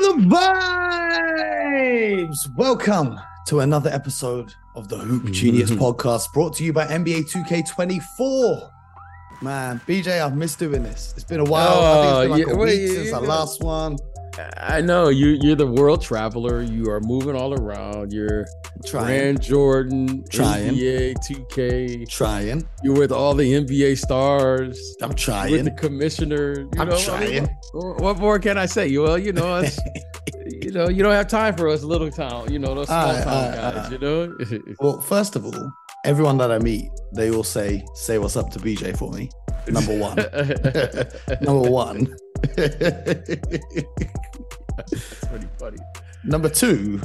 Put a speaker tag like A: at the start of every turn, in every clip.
A: the vibes. Welcome to another episode of the Hoop mm-hmm. Genius podcast brought to you by NBA 2K24. Man, BJ, I've missed doing this. It's been a while. Oh, I think it's been like
B: Oh,
A: a week since
B: you
A: our last one.
B: I know you. You're the world traveler. You are moving all around. You're
A: Trying,
B: Jordan,
A: Trying.
B: NBA, 2K.
A: trying.
B: You're with all the NBA stars.
A: I'm
B: With the
A: trying.
B: commissioner. You
A: I'm
B: know, I
A: trying.
B: mean, what, what more can I say? Well, you know, it's, you know, you don't have time for us little town. You know, those small
A: Aye,
B: town
A: aye,
B: guys.
A: aye.
B: You know.
A: Well, first of all, everyone that I meet, they all say, "Say what's up to BJ for me." Number one. Number one.
B: That's pretty funny.
A: Number two,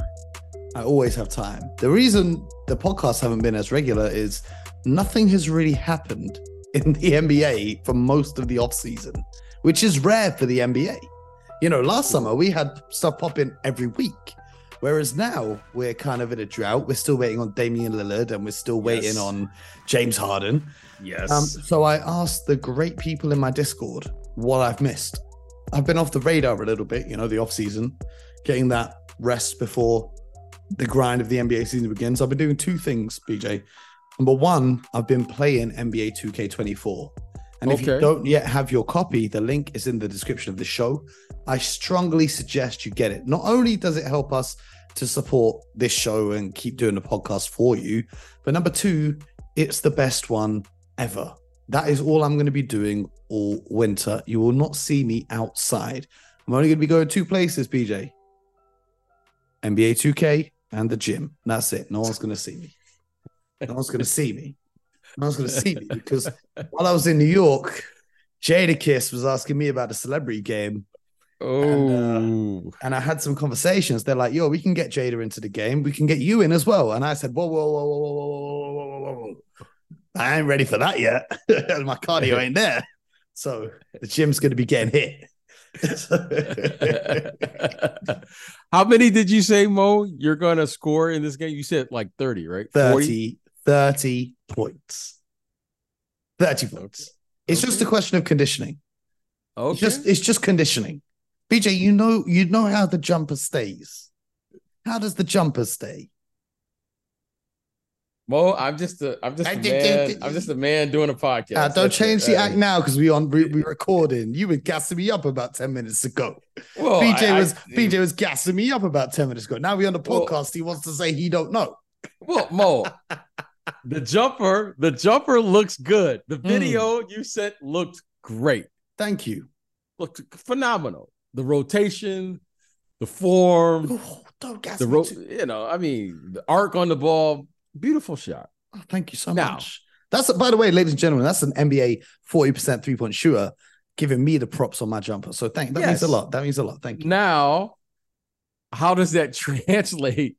A: I always have time. The reason the podcasts haven't been as regular is nothing has really happened in the NBA for most of the off season, which is rare for the NBA. You know, last summer we had stuff pop in every week. Whereas now we're kind of in a drought. We're still waiting on Damian Lillard and we're still waiting
B: Yes.
A: on James Harden.
B: Yes.
A: Um, so I asked the great people in my Discord what I've missed. I've been off the radar a little bit, you know, the off season, getting that rest before the grind of the NBA season begins. I've been doing two things, BJ. Number one, I've been playing NBA 2K24. And if you don't yet have your copy, the link is in the description of the show. I strongly suggest you get it. Not only does it help us to support this show and keep doing the podcast for you, but number two, it's the best one ever. That is all I'm going to be doing all winter. You will not see me outside. I'm only going to be going two places, BJ. NBA 2K and the gym. That's it. No one's going to see me. No one's going to see me. No one's going to see me because while I was in New York, Jadakiss was asking me about the celebrity game,
B: oh.
A: and I had some conversations. They're like, "Yo, we can get Jada into the game. We can get you in as well." And I said, "Whoa, whoa, whoa, whoa, whoa, whoa, whoa, whoa, whoa, whoa! I ain't ready for that yet. My cardio ain't there, so the gym's going to be getting hit."
B: How many did you say, Mo? You're gonna score in this game? You said like 30, right? 40?
A: 30, 30 points. 30 points. It's just a question of conditioning.
B: Okay.
A: It's just it's just conditioning. BJ, you know you know how the jumper stays. How does the jumper stay?
B: Mo, I'm just a I'm just
A: I
B: a man. I'm just a man doing a podcast.
A: Ah, don't
B: That's
A: change
B: it.
A: the
B: Uh,
A: act now because we on we, we recording. You were gassing me up about 10 minutes ago.
B: Well,
A: BJ
B: I- I-
A: was BJ was gassing me up about 10 minutes ago. Now we on the
B: Well-
A: podcast. he wants to say he don't know.
B: Well, Mo, the jumper, the jumper looks good. The video you sent looked great.
A: Thank you.
B: Looked phenomenal. The rotation, the form,
A: Oh, don't gas
B: the ro- you know, I mean, the arc on the ball, beautiful shot.
A: Oh, thank you so
B: Now-
A: much. That's by the way, ladies and gentlemen, that's an NBA 40% three-point shooter giving me the props on my jumper. So thank that means a lot. That means a lot. Thank you.
B: Now, how does that translate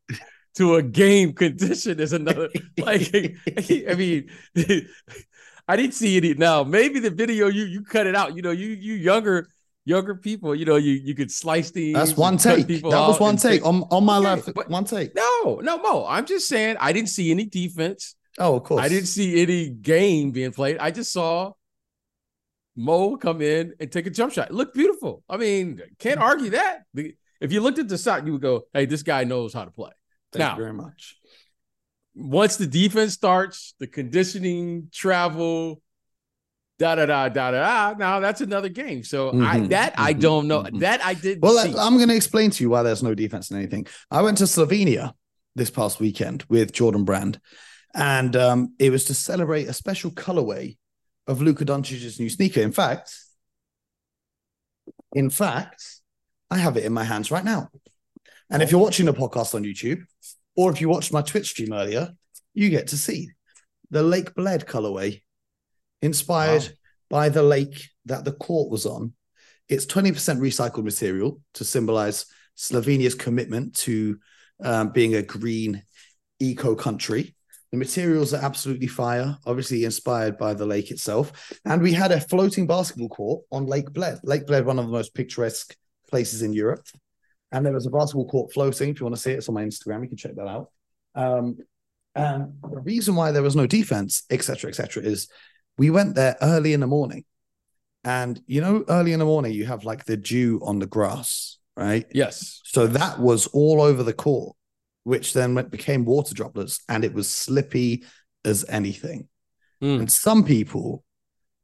B: to a game condition? Is another like I mean, I didn't see any. Now, maybe the video you you cut it out. You know, you you younger younger people. You know, you you could slice these.
A: That's one take. That was one take on, on my
B: Okay,
A: life. One take.
B: No, no, Mo. I'm just saying I didn't see any defense.
A: Oh, of course.
B: I didn't see any game being played. I just saw Mo come in and take a jump shot. It looked beautiful. I mean, can't mm. argue that. If you looked at the shot, you would go, "Hey, this guy knows how to play."
A: Thank
B: now-
A: you very much.
B: Once the defense starts, the conditioning, travel, da da da da da. Now that's another game. So I
A: Mhm,
B: that I
A: mhm,
B: don't know.
A: mhm.
B: That I didn't
A: Well,
B: see.
A: I'm going to explain to you why there's no defense in anything. I went to Slovenia this past weekend with Jordan Brand, and um, it was to celebrate a special colorway of Luka Doncic's new sneaker. In fact, in fact, I have it in my hands right now. And if you're watching the podcast on YouTube, or if you watched my Twitch stream earlier, you get to see the Lake Bled colorway, inspired
B: Wow.
A: by the lake that the court was on. It's 20% recycled material to symbolize Slovenia's commitment to um, being a green eco country. The materials are absolutely fire, obviously inspired by the lake itself. And we had a floating basketball court on Lake Bled. Lake Bled, one of the most picturesque places in Europe. And there was a basketball court floating. If you want to see it, it's on my Instagram. You can check that out. Um, and the reason why there was no defense, etc., etc., is we went there early in the morning. And you know, early in the morning, you have like the dew on the grass right?
B: Yes.
A: So that was all over the court, which then went, became water droplets and it was slippy as anything.
B: Mm.
A: And some people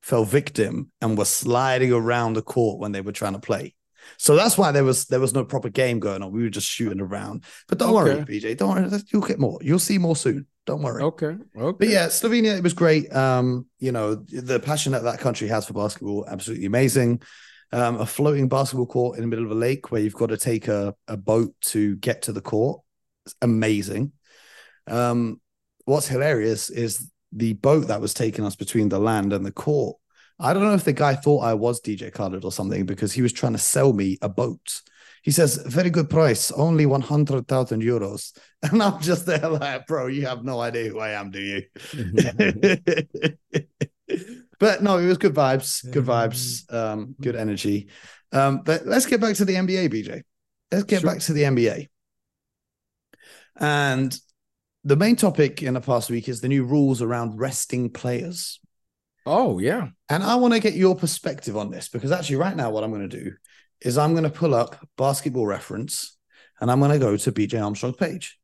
A: fell victim and were sliding around the court when they were trying to play. So that's why there was there was no proper game going on. We were just shooting around. But don't worry,
B: Okay.
A: BJ. Don't worry. You'll get more. You'll see more soon. Don't worry.
B: Okay. Okay.
A: But yeah, Slovenia, it was great. Um, you know, the passion that that country has for basketball, absolutely amazing. Um, a floating basketball court in the middle of a lake where you've got to take a, a boat to get to the court. It's amazing. Um, what's hilarious is the boat that was taking us between the land and the court. I don't know if the guy thought I was DJ Khaled or something because he was trying to sell me a boat. He says, very good price, only 100,000 euros. And I'm just there like, bro, you have no idea who I am, do you? but no, it was good vibes, good vibes, um, good energy. Um, but let's get back to the NBA, BJ. Let's get
B: Sure.
A: back to the NBA. And the main topic in the past week is the new rules around resting players.
B: oh yeah.
A: And I want to get your perspective on this because actually, right now, what I'm going to do is I'm going to pull up basketball reference and I'm going to go to BJ Armstrong's page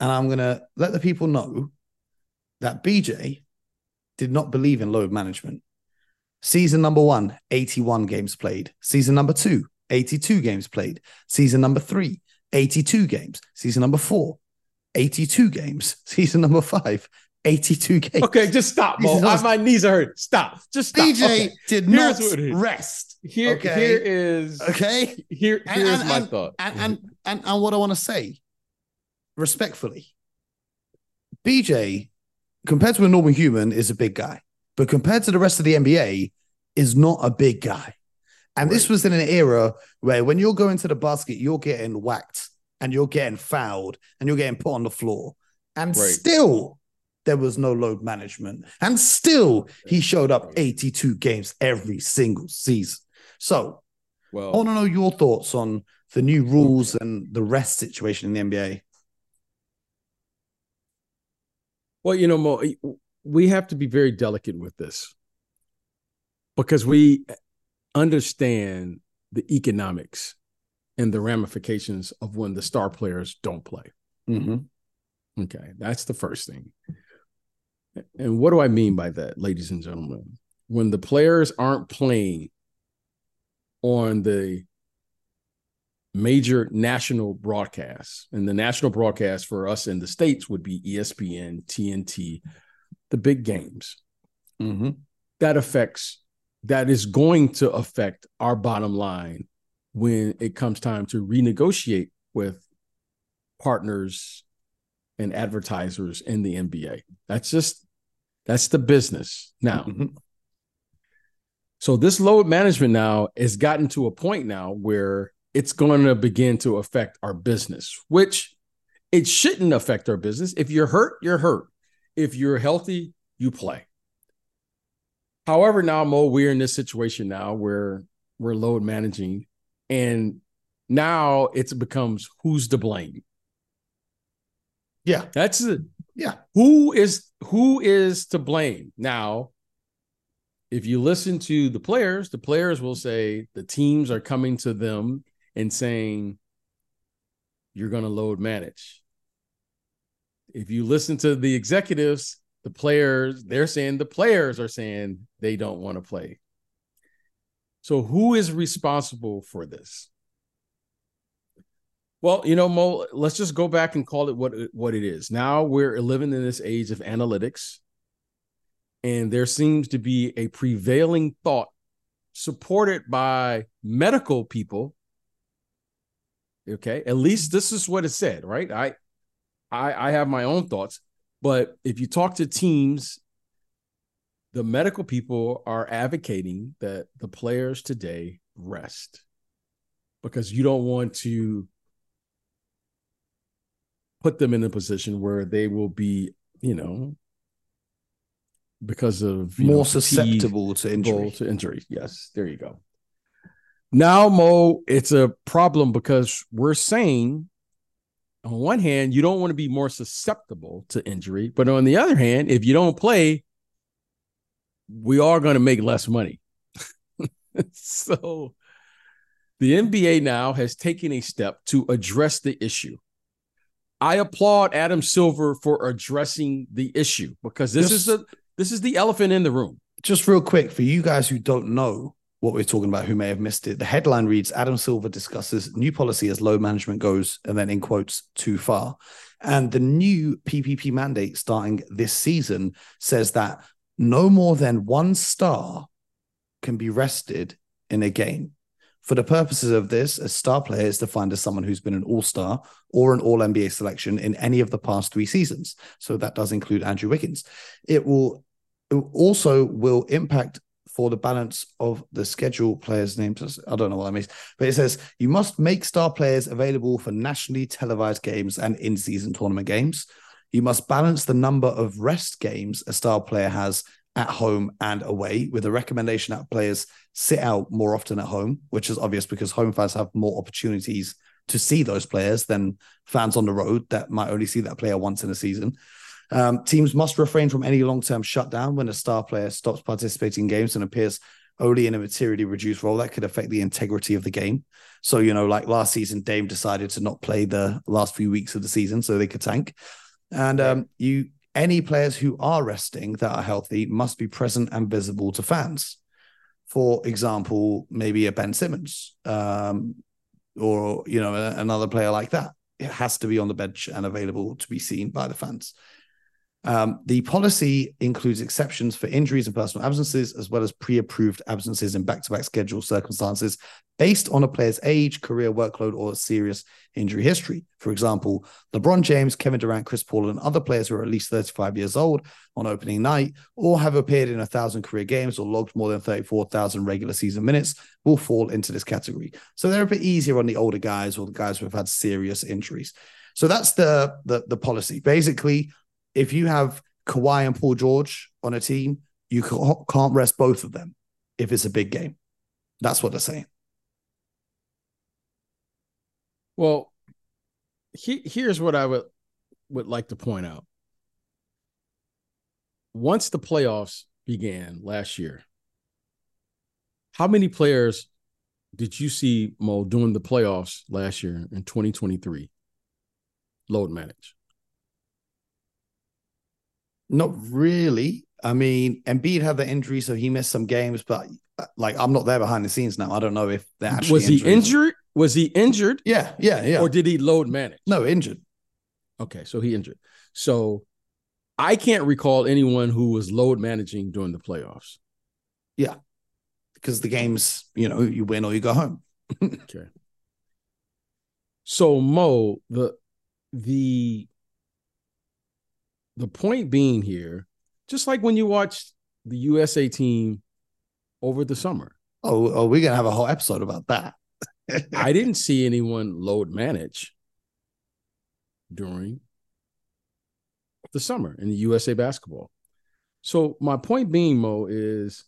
A: and I'm going to let the people know that BJ did not believe in load management. Season number one, 81 games played. Season number two, 82 games played. Season number three, 82 games. Season number four, 82 games. Season number five, 82 games.
B: Okay, just stop, Mo. I- my knees are hurt. Stop. Just stop.
A: BJ
B: Okay.
A: did
B: Here's
A: not
B: what it is.
A: rest.
B: Here,
A: Okay.
B: here is
A: Okay.
B: here.
A: And-
B: Here's
A: and-
B: my
A: and-
B: thought.
A: And and and, and what I want to say, respectfully, BJ, compared to a normal human, is a big guy, but compared to the rest of the NBA, is not a big guy. And this was in an era where when you're going to the basket, you're getting whacked and you're getting fouled and you're getting put on the floor. And
B: Right.
A: still, there was no load management. And still, he showed up 82 games every single season. So
B: well,
A: I want to know your thoughts on the new rules and the rest situation in the NBA.
B: Well, you know, Mo, we have to be very delicate with this because we understand the economics and the ramifications of when the star players don't play.
A: Mm-hmm.
B: Okay, that's the first thing. And what do I mean by that, ladies and gentlemen? When the players aren't playing on the major national broadcasts, and the national broadcast for us in the States would be ESPN, TNT, the big games,
A: Mm-hmm.
B: that affects, that is going to affect our bottom line when it comes time to renegotiate with partners and advertisers in the NBA. That's just that's the business now.
A: Mhm.
B: So this load management now has gotten to a point now where it's going to begin to affect our business, which it shouldn't affect our business. If you're hurt, you're hurt. If you're healthy, you play. However, now Mo, we're in this situation now where we're load managing, and now it becomes who's to blame.
A: Yeah,
B: That's it.
A: yeah.
B: Who is who is to blame now? If you listen to the players, the players will say the teams are coming to them and saying you're going to load manage. If you listen to the executives, the players, they're saying the players are saying they don't want to play. So who is responsible for this? Well, you know, Mo, let's just go back and call it what what it is. Now we're living in this age of analytics, and there seems to be a prevailing thought supported by medical people. Okay, at least this is what it said, right? I, I, I have my own thoughts, but if you talk to teams, the medical people are advocating that the players today rest because you don't want to put them in a position where they will be, you know, because of
A: More
B: know,
A: susceptible to injury.
B: to injury. Yes, there you go. Now, Mo, it's a problem because we're saying, on one hand, you don't want to be more susceptible to injury, but on the other hand, if you don't play, we are going to make less money. so The NBA now has taken a step to address the issue. I applaud Adam Silver for addressing the issue because this
A: Just-
B: is the this is the elephant in the room.
A: Just real quick for you guys who don't know what we're talking about, who may have missed it. The headline reads Adam Silver discusses new policy as load management goes, and then in quotes, too far. And the new PPP mandate starting this season says that no more than one star can be rested in a game. For the purposes of this, a star player is defined as someone who's been an all star or an all NBA selection in any of the past three seasons. So that does include Andrew Wiggins. It will it also will impact for the balance of the schedule players' names. I don't know what that means, but it says you must make star players available for nationally televised games and in season tournament games. You must balance the number of rest games a star player has at home and away with a recommendation that players sit out more often at home, which is obvious because home fans have more opportunities to see those players than fans on the road that might only see that player once in a season. Um, teams must refrain from any long term shutdown when a star player stops participating in games and appears only in a materially reduced role. That could affect the integrity of the game. So, you know, like last season, Dame decided to not play the last few weeks of the season so they could tank. And um, you, any players who are resting that are healthy must be present and visible to fans. For example, maybe a Ben Simmons um, or, you know, another player like that. It has to be on the bench and available to be seen by the fans. Um, the policy includes exceptions for injuries and personal absences, as well as pre approved absences in back to back schedule circumstances based on a player's age, career workload, or serious injury history. For example, LeBron James, Kevin Durant, Chris Paul, and other players who are at least 35 years old on opening night or have appeared in a thousand career games or logged more than 34,000 regular season minutes will fall into this category. So they're a bit easier on the older guys or the guys who have had serious injuries. So that's the the, the policy. Basically, if you have Kawhi and Paul George on a team, you can't rest both of them if it's a big game. That's what they're saying.
B: Well, he, here's what I would would like to point out. Once the playoffs began last year, how many players did you see Mo during the playoffs last year in 2023? Load manage.
A: Not really. I mean, Embiid had the injury, so he missed some games, but uh, like I'm not there behind the scenes now. I don't know if actually
B: Was he injured? Was he injured
A: Yeah, yeah, yeah.
B: or did he load manage?
A: no, injured.
B: Okay, so he injured. So I can't recall anyone who was load managing during the playoffs.
A: Yeah, because the games, you know, you win or you go home.
B: Okay. So Mo, the the the point being here, just like when you watched the USA team over the summer,
A: Oh, oh we're gonna have a whole episode about that.
B: I didn't see anyone load manage during the summer in the USA basketball. So my point being, Mo, is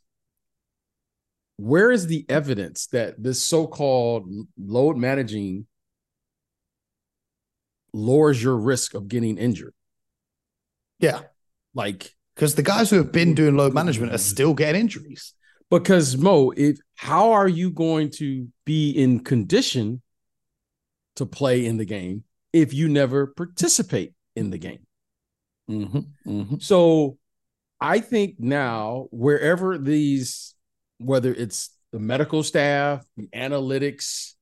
B: where is the evidence that this so-called load managing lowers your risk of getting injured?
A: Yeah,
B: Like
A: because the guys who have been doing load management are still getting injuries.
B: because Mo, if how are you going to be in condition to play in the game if you never participate in the game?
A: Mm-hmm, mm-hmm.
B: So I think now, wherever these, whether it's the medical staff, the analytics,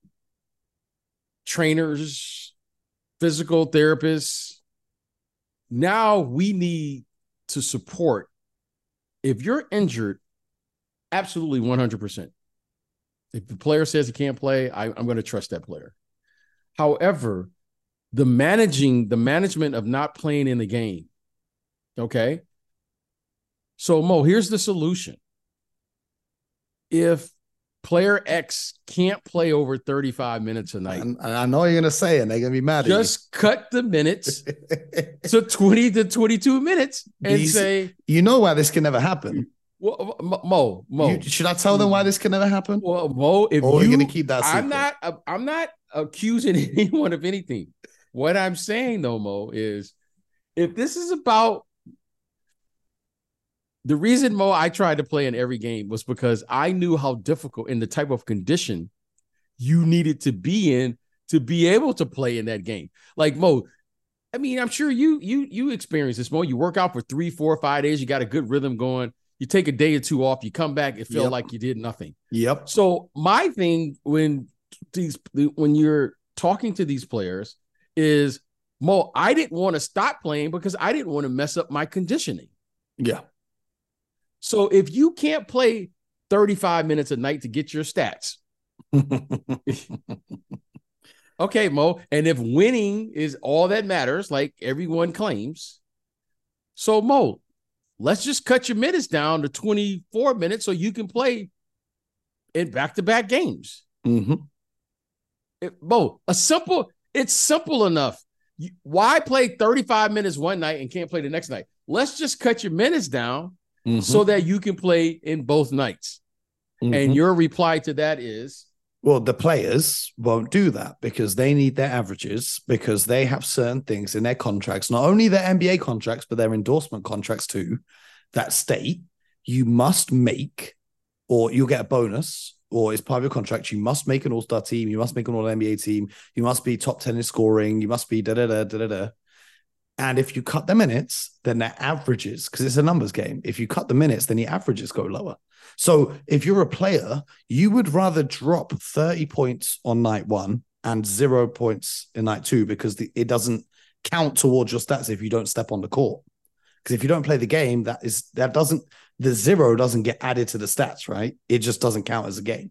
B: trainers, physical therapists, now we need to support. If you're injured, absolutely 100%. If the player says he can't play, I, I'm going to trust that player. However, the managing, the management of not playing in the game, Okay. So, Mo, here's the solution. If player X can't play over 35 minutes a night,
A: and I know you're gonna say, it, and they're gonna be mad
B: just cut the minutes to 20 to 22 minutes and
A: These-
B: say,
A: you know why this can never happen.
B: well, Mo, Mo, Mo,
A: You- should I tell them why this can never happen?
B: well, Mo if
A: Or are you
B: you,
A: gonna keep that
B: I'm not, uh, I'm not accusing anyone of anything. What I'm saying though, Mo, is if this is about the reason Mo I tried to play in every game was because I knew how difficult in the type of condition you needed to be in to be able to play in that game. Like Mo, I mean, I'm sure you you you experience this, Mo. You work out for three, four, five days. You got a good rhythm going. You take a day or two off. You come back. It felt
A: Yep.
B: like you did nothing.
A: Yep.
B: So my thing when these when you're talking to these players is Mo, I didn't want to stop playing because I didn't want to mess up my conditioning.
A: Yeah.
B: So if you can't play 35 minutes a night to get your stats, okay, Mo, and if winning is all that matters, like everyone claims, so Mo, let's just cut your minutes down to 24 minutes so you can play in back-to-back games.
A: hmm
B: It, Mo, a simple, it's simple enough. You, why play 35 minutes one night and can't play the next night? Let's just cut your minutes down
A: Mm-hmm.
B: so that you can play in both nights. And your reply to that is,
A: Well, the players won't do that because they need their averages because they have certain things in their contracts, not only their NBA contracts, but their endorsement contracts too, that state you must make or you'll get a bonus or it's part of your contract. You must make an all star team. You must make an all NBA team. You must be top 10 in scoring. You must be da da da da da. And if you cut the minutes, then their averages, because it's a numbers game, if you cut the minutes, then your averages go lower. So if you're a player, you would rather drop 30 points on night one and zero points in night two because the, it doesn't count towards your stats if you don't step on the court. Because if you don't play the game, that is that doesn't the zero doesn't get added to the stats, right? It just doesn't count as a game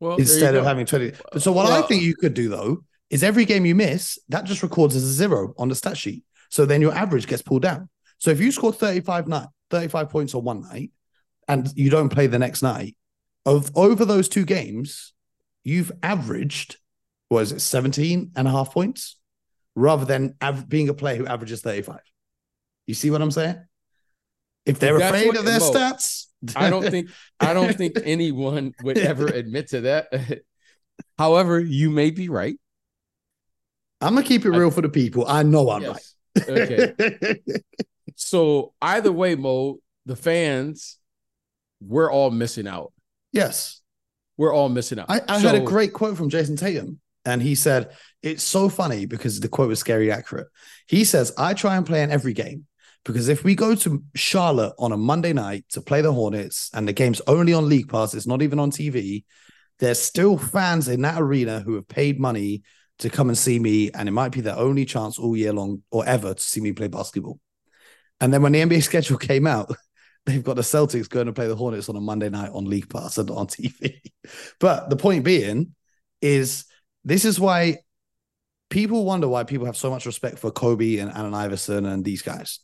B: well,
A: instead of having 20. So what I think you could do though is every game you miss, that just records as a zero on the stat sheet. So then your average gets pulled down. So if you score 35 night, 35 points on one night and you don't play the next night, of over those two games, you've averaged, was it, 17 and a half points rather than av- being a player who averages 35. You see what I'm saying? If they're
B: That's
A: afraid of their
B: Mo,
A: stats,
B: I don't think I don't think anyone would ever admit to that. However, you may be right.
A: I'm gonna keep it
B: I-
A: real for the people. I know I'm
B: Yes.
A: right.
B: Okay. So either way, Mo, the fans, we're all missing out.
A: yes.
B: We're all missing out.
A: I, I heard a great quote from Jayson Tatum, and he said, It's so funny because the quote was scary accurate. He says, I try and play in every game because if we go to Charlotte on a Monday night to play the Hornets and the game's only on League Pass, it's not even on TV, there's still fans in that arena who have paid money to come and see me, and it might be their only chance all year long or ever to see me play basketball. And then when the NBA schedule came out, they've got the Celtics going to play the Hornets on a Monday night on League Pass and on TV. But the point being is this is why people wonder why people have so much respect for Kobe and Allen Iverson and these guys.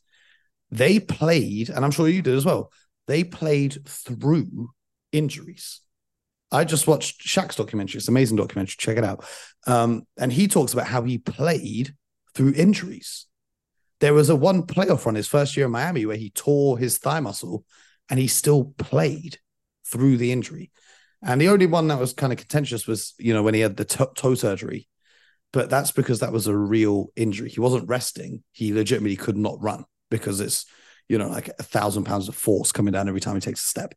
A: They played, and I'm sure you did as well. They played through injuries. I just watched Shaq's documentary. It's an amazing documentary. Check it out. Um, and he talks about how he played through injuries. There was a one playoff run his first year in Miami where he tore his thigh muscle and he still played through the injury. And the only one that was kind of contentious was, you know, when he had the to- toe surgery. But that's because that was a real injury. He wasn't resting. He legitimately could not run because it's, you know, like a thousand pounds of force coming down every time he takes a step.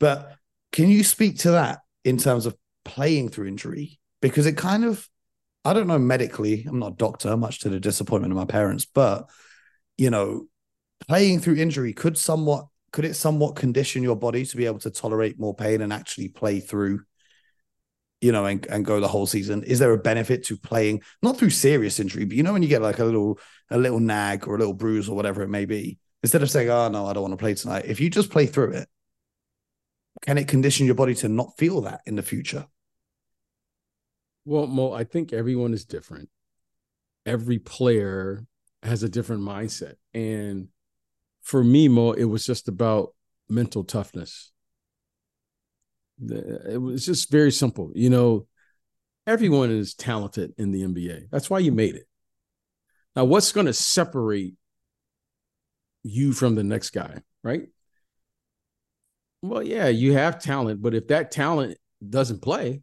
A: But can you speak to that in terms of playing through injury? Because it kind of, I don't know medically, I'm not a doctor, much to the disappointment of my parents, but, you know, playing through injury could somewhat could it somewhat condition your body to be able to tolerate more pain and actually play through you know and, and go the whole season is there a benefit to playing not through serious injury but you know when you get like a little a little nag or a little bruise or whatever it may be instead of saying oh no i don't want to play tonight if you just play through it can it condition your body to not feel that in the future
B: Well, Mo, I think everyone is different. Every player has a different mindset. And for me, Mo, it was just about mental toughness. It was just very simple. You know, everyone is talented in the NBA. That's why you made it. Now, what's going to separate you from the next guy, right? Well, yeah, you have talent, but if that talent doesn't play,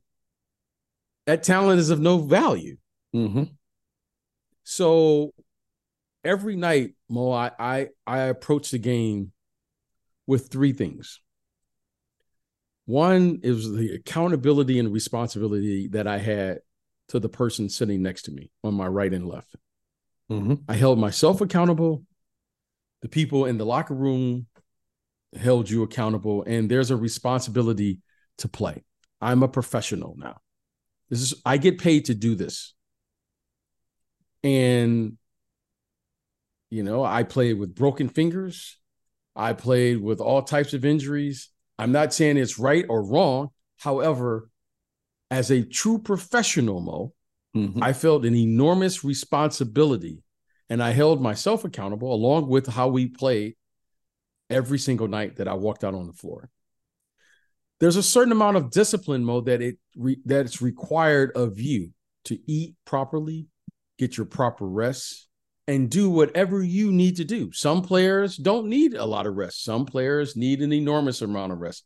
B: that talent is of no value.
A: mm-hmm.
B: So every night, Mo, I, I I approach the game with three things. One, is the accountability and responsibility that I had to the person sitting next to me on my right and left.
A: Mm-hmm.
B: I held myself accountable. The people in the locker room held you accountable, and there's a responsibility to play. I'm a professional now. This is I get paid to do this. And you know, I played with broken fingers. I played with all types of injuries. I'm not saying it's right or wrong. However, as a true professional, Mo,
A: Mm-hmm.
B: I felt an enormous responsibility and I held myself accountable along with how we played every single night that I walked out on the floor. There's a certain amount of discipline mode that it re, that it's required of you to eat properly, get your proper rest, and do whatever you need to do. Some players don't need a lot of rest. Some players need an enormous amount of rest.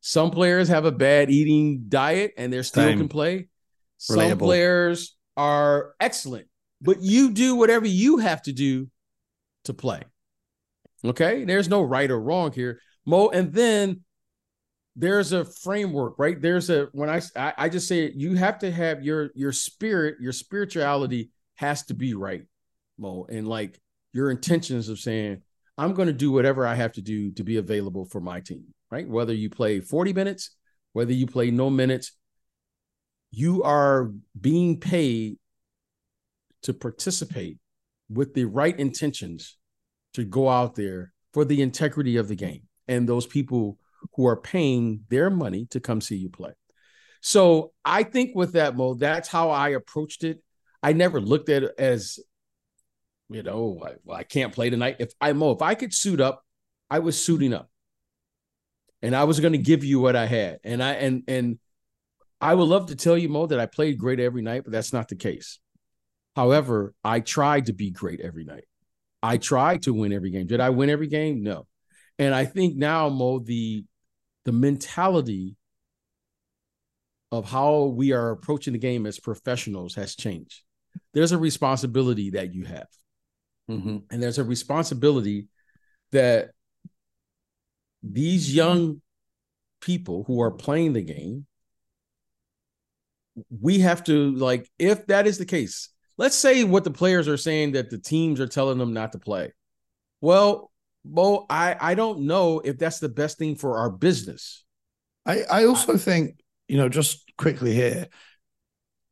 B: Some players have a bad eating diet and they're still can play. Some
A: Relatable.
B: players are excellent, but you do whatever you have to do to play. Okay, there's no right or wrong here, Mo. And then there's a framework, right? There's a when I I, I just say you have to have your your spirit, your spirituality has to be right, Mo, and like your intentions of saying I'm going to do whatever I have to do to be available for my team, right? Whether you play 40 minutes, whether you play no minutes, you are being paid to participate with the right intentions to go out there for the integrity of the game and those people who are paying their money to come see you play. So I think with that, Mo, that's how I approached it. I never looked at it as, you know, I, well, I can't play tonight. If I Mo, if I could suit up, I was suiting up, and I was going to give you what I had. And I and and I would love to tell you, Mo, that I played great every night, but that's not the case. However, I tried to be great every night. I tried to win every game. Did I win every game? No. And I think now, Mo, the the mentality of how we are approaching the game as professionals has changed. There's a responsibility that you have,
A: Mm-hmm.
B: and there's a responsibility that these young people who are playing the game we have to like if that is the case let's say what the players are saying that the teams are telling them not to play well Bo, I, I don't know if that's the best thing for our business.
A: I, I also think, you know, just quickly here,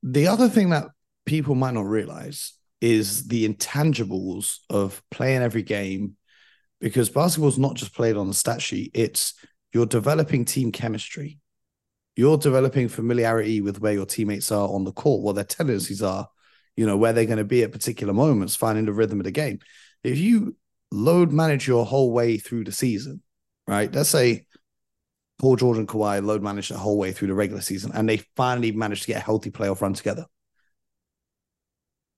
A: the other thing that people might not realize is the intangibles of playing every game because basketball is not just played on the stat sheet, it's you're developing team chemistry. You're developing familiarity with where your teammates are on the court, what their tendencies are, you know, where they're going to be at particular moments, finding the rhythm of the game. If you load manage your whole way through the season, right? Let's say Paul George and Kawhi load managed the whole way through the regular season and they finally managed to get a healthy playoff run together.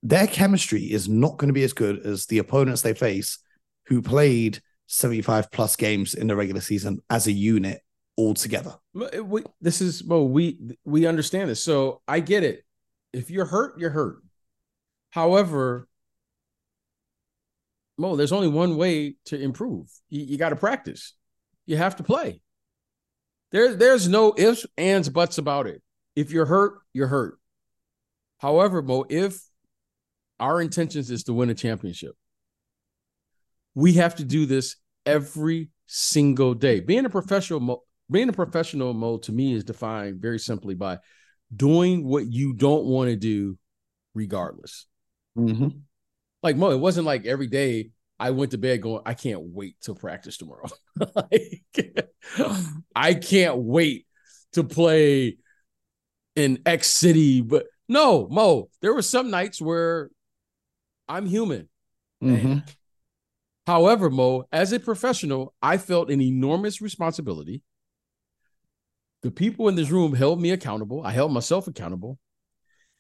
A: Their chemistry is not going to be as good as the opponents they face who played 75 plus games in the regular season as a unit all together.
B: We, this is well, we we understand this. So I get it. If you're hurt, you're hurt. However, Mo, there's only one way to improve. You, you got to practice. You have to play. There, there's no ifs, ands, buts about it. If you're hurt, you're hurt. However, Mo, if our intentions is to win a championship, we have to do this every single day. Being a professional, being a professional Mo, to me is defined very simply by doing what you don't want to do, regardless.
A: Mm-hmm.
B: Like Mo, it wasn't like every day I went to bed going, I can't wait to practice tomorrow. like, I can't wait to play in X city. But no, Mo, there were some nights where I'm human.
A: Mm-hmm.
B: However, Mo, as a professional, I felt an enormous responsibility. The people in this room held me accountable. I held myself accountable.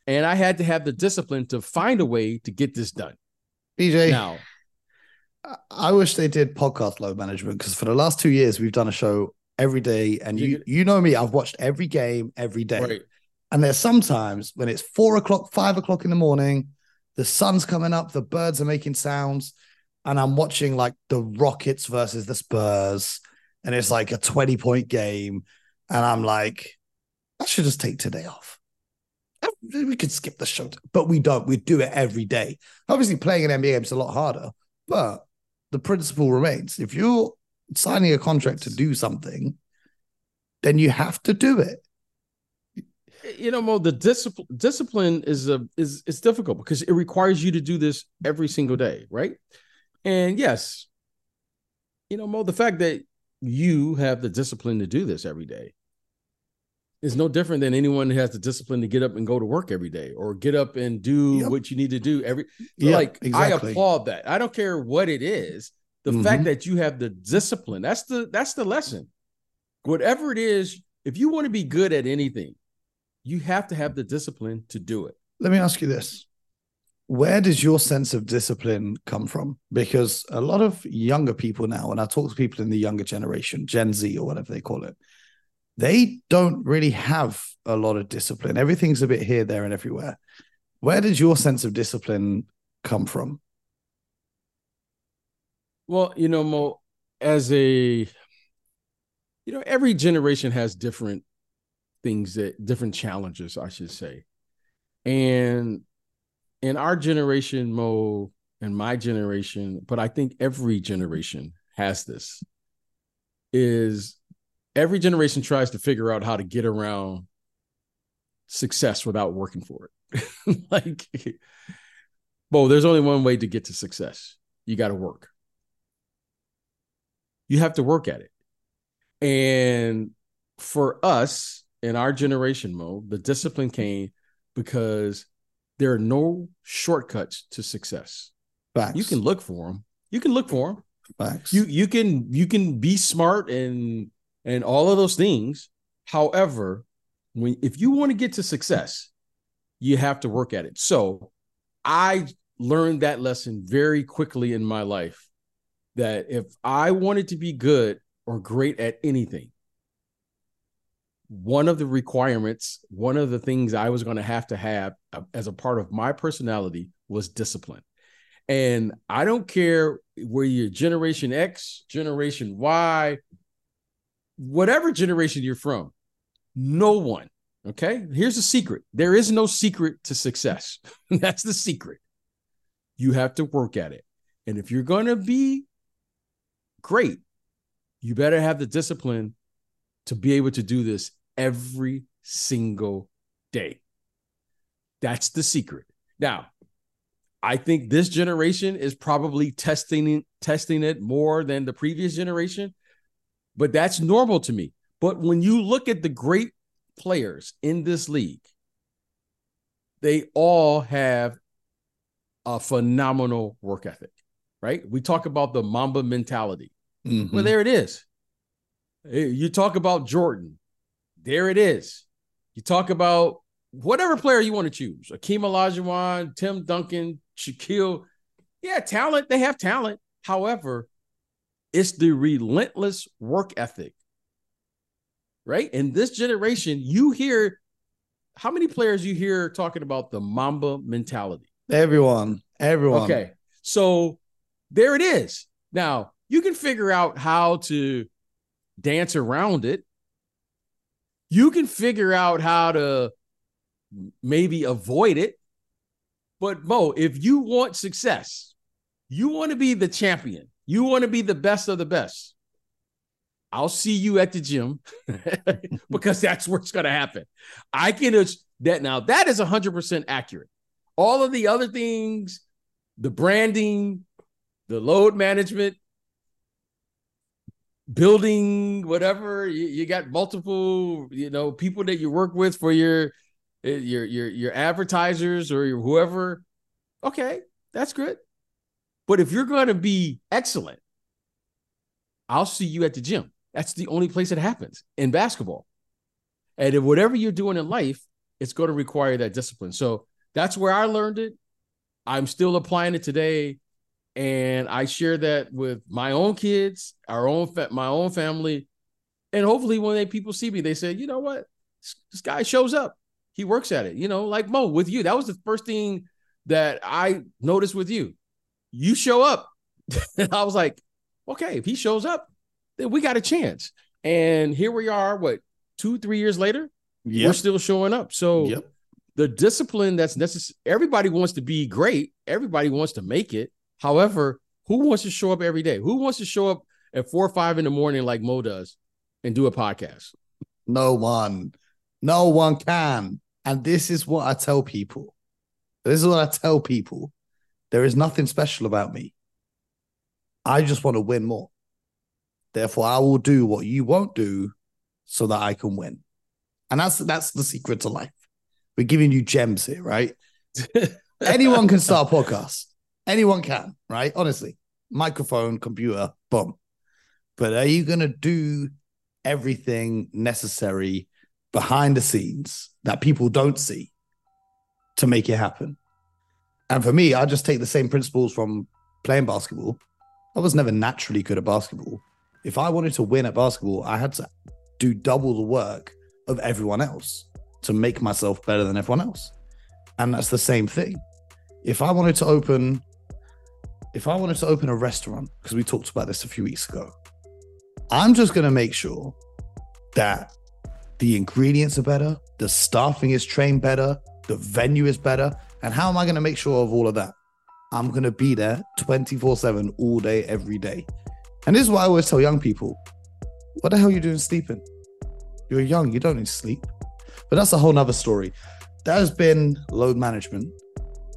B: And I had to have the discipline to find a way to get this done.
A: BJ,
B: Now,
A: I wish they did podcast load management because for the last two years we've done a show every day, and you
B: You-
A: know me, I've watched every game every day.
B: right,
A: And there's sometimes when it's four o'clock, five o'clock in the morning, the sun's coming up, the birds are making sounds, and I'm watching like the Rockets versus the Spurs, and it's like a 20 point game. And I'm like, I should just take today off. We could skip the show, but we don't. We do it every day. Obviously, playing an NBA game is a lot harder, but the principle remains. If you're signing a contract to do something, then you have to do it.
B: You know, Mo, the discipline discipline is a is is difficult because it requires you to do this every single day, right? And yes, you know, Mo, the fact that you have the discipline to do this every day is no different than anyone who has the discipline to get up and go to work every day or get up and do yep. what you need to do every yep, like exactly. I applaud that. I don't care what it is. The mm-hmm. fact that you have the discipline, that's the that's the lesson. Whatever it is, if you want to be good at anything, you have to have the discipline to do it.
A: Let me ask you this. Where does your sense of discipline come from? Because a lot of younger people now, and I talk to people in the younger generation, Gen Z or whatever they call it, they don't really have a lot of discipline. Everything's a bit here, there, and everywhere. Where does your sense of discipline come from?
B: Well, you know, Mo, as a you know, every generation has different things that different challenges, I should say. And in our generation, Mo, and my generation, but I think every generation has this, is every generation tries to figure out how to get around success without working for it. like, Bo, there's only one way to get to success. You got to work. You have to work at it. And for us in our generation, Mo, the discipline came because there are no shortcuts to success. Facts. You can look for them. You can look for them. Facts. You you can you can be smart and and all of those things. However, when if you want to get to success, you have to work at it. So I learned that lesson very quickly in my life that if I wanted to be good, or great at anything. One of the requirements, one of the things I was going to have to have uh, as a part of my personality was discipline. And I don't care where you're Generation X, Generation Y, whatever generation you're from, no one, okay? Here's a secret there is no secret to success. That's the secret. You have to work at it. And if you're going to be great, you better have the discipline to be able to do this every single day. That's the secret. Now, I think this generation is probably testing testing it more than the previous generation, but that's normal to me. But when you look at the great players in this league, they all have a phenomenal work ethic, right? We talk about the Mamba mentality. Mm-hmm. Well, there it is. You talk about Jordan. There it is. You talk about whatever player you want to choose. Akeem Olajuwon, Tim Duncan, Shaquille. Yeah, talent. They have talent. However, it's the relentless work ethic. Right? In this generation, you hear how many players you hear talking about the Mamba mentality?
A: Everyone. Everyone.
B: Okay. So there it is. Now, you can figure out how to dance around it. You can figure out how to maybe avoid it. But Mo, if you want success, you want to be the champion, you want to be the best of the best. I'll see you at the gym because that's where it's going to happen. I can that now that is 100% accurate. All of the other things, the branding, the load management, building whatever you, you, got multiple you know people that you work with for your eh, your your your advertisers or your whoever okay that's good but if you're going to be excellent i'll see you at the gym. That's the only place it happens in basketball. And if whatever you're doing in life it's going to require that discipline. So that's where i learned it. I'm still applying it today. And I share that with my own kids, our own fa- my own family, and hopefully when they people see me, they say, you know what, this guy shows up, he works at it. You know, like Mo with you, that was the first thing that I noticed with you. You show up, and I was like, okay, if he shows up, then we got a chance. And here we are, what two, three years later,
A: Yep.
B: we're still showing up. So
A: Yep.
B: the discipline that's necessary, everybody wants to be great, everybody wants to make it. However, who wants to show up every day? Who wants to show up at four or five in the morning like Mo does and do a podcast?
A: No one. No one can. And this is what I tell people. This is what I tell people. There is nothing special about me. I just want to win more. Therefore, I will do what you won't do so that I can win. And that's that's the secret to life. We're giving you gems here, right? Anyone can start a podcast. Anyone can, right? Honestly, microphone, computer, boom. But are you going to do everything necessary behind the scenes that people don't see to make it happen? And for me, I just take the same principles from playing basketball. I was never naturally good at basketball. If I wanted to win at basketball, I had to do double the work of everyone else to make myself better than everyone else. And that's the same thing. If I wanted to open if I wanted to open a restaurant, because we talked about this a few weeks ago, I'm just going to make sure that the ingredients are better, the staffing is trained better, the venue is better. And how am I going to make sure of all of that? I'm going to be there 24 7 all day, every day. And this is what I always tell young people what the hell are you doing sleeping? You're young, you don't need to sleep. But that's a whole nother story. That has been load management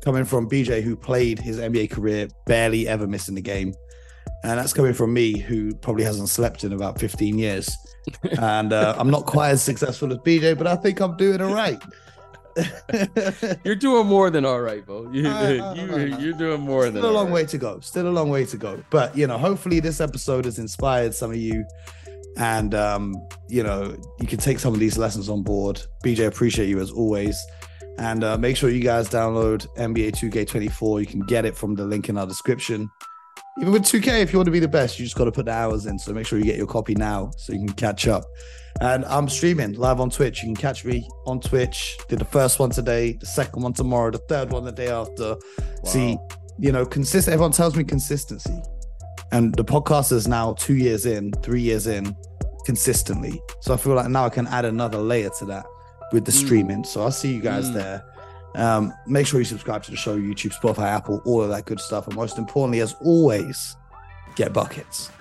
A: coming from BJ, who played his NBA career, barely ever missing the game. And that's coming from me, who probably hasn't slept in about 15 years. And uh, I'm not quite as successful as BJ, but I think I'm doing all right.
B: You're doing more than all right, Mo. You,
A: Uh,
B: you, you're doing more than
A: Still a long
B: right.
A: way to go. Still a long way to go. But you know, hopefully this episode has inspired some of you, and um, you know, you can take some of these lessons on board. BJ, appreciate you as always, and uh, make sure you guys download NBA 2K24. You can get it from the link in our description. Even with 2K, if you want to be the best, you just got to put the hours in. So make sure you get your copy now so you can catch up. And I'm streaming live on Twitch. You can catch me on Twitch. Did the first one today, the second one tomorrow, the third one the day after. See, you know, consistent. Everyone tells me consistency, and the podcast is now two years in, three years in, consistently. So I feel like now I can add another layer to that with the
B: Mm.
A: streaming. So I'll see you guys
B: Mm.
A: there. Um, make sure you subscribe to the show, YouTube, Spotify, Apple, all of that good stuff, and most importantly, as always, get buckets.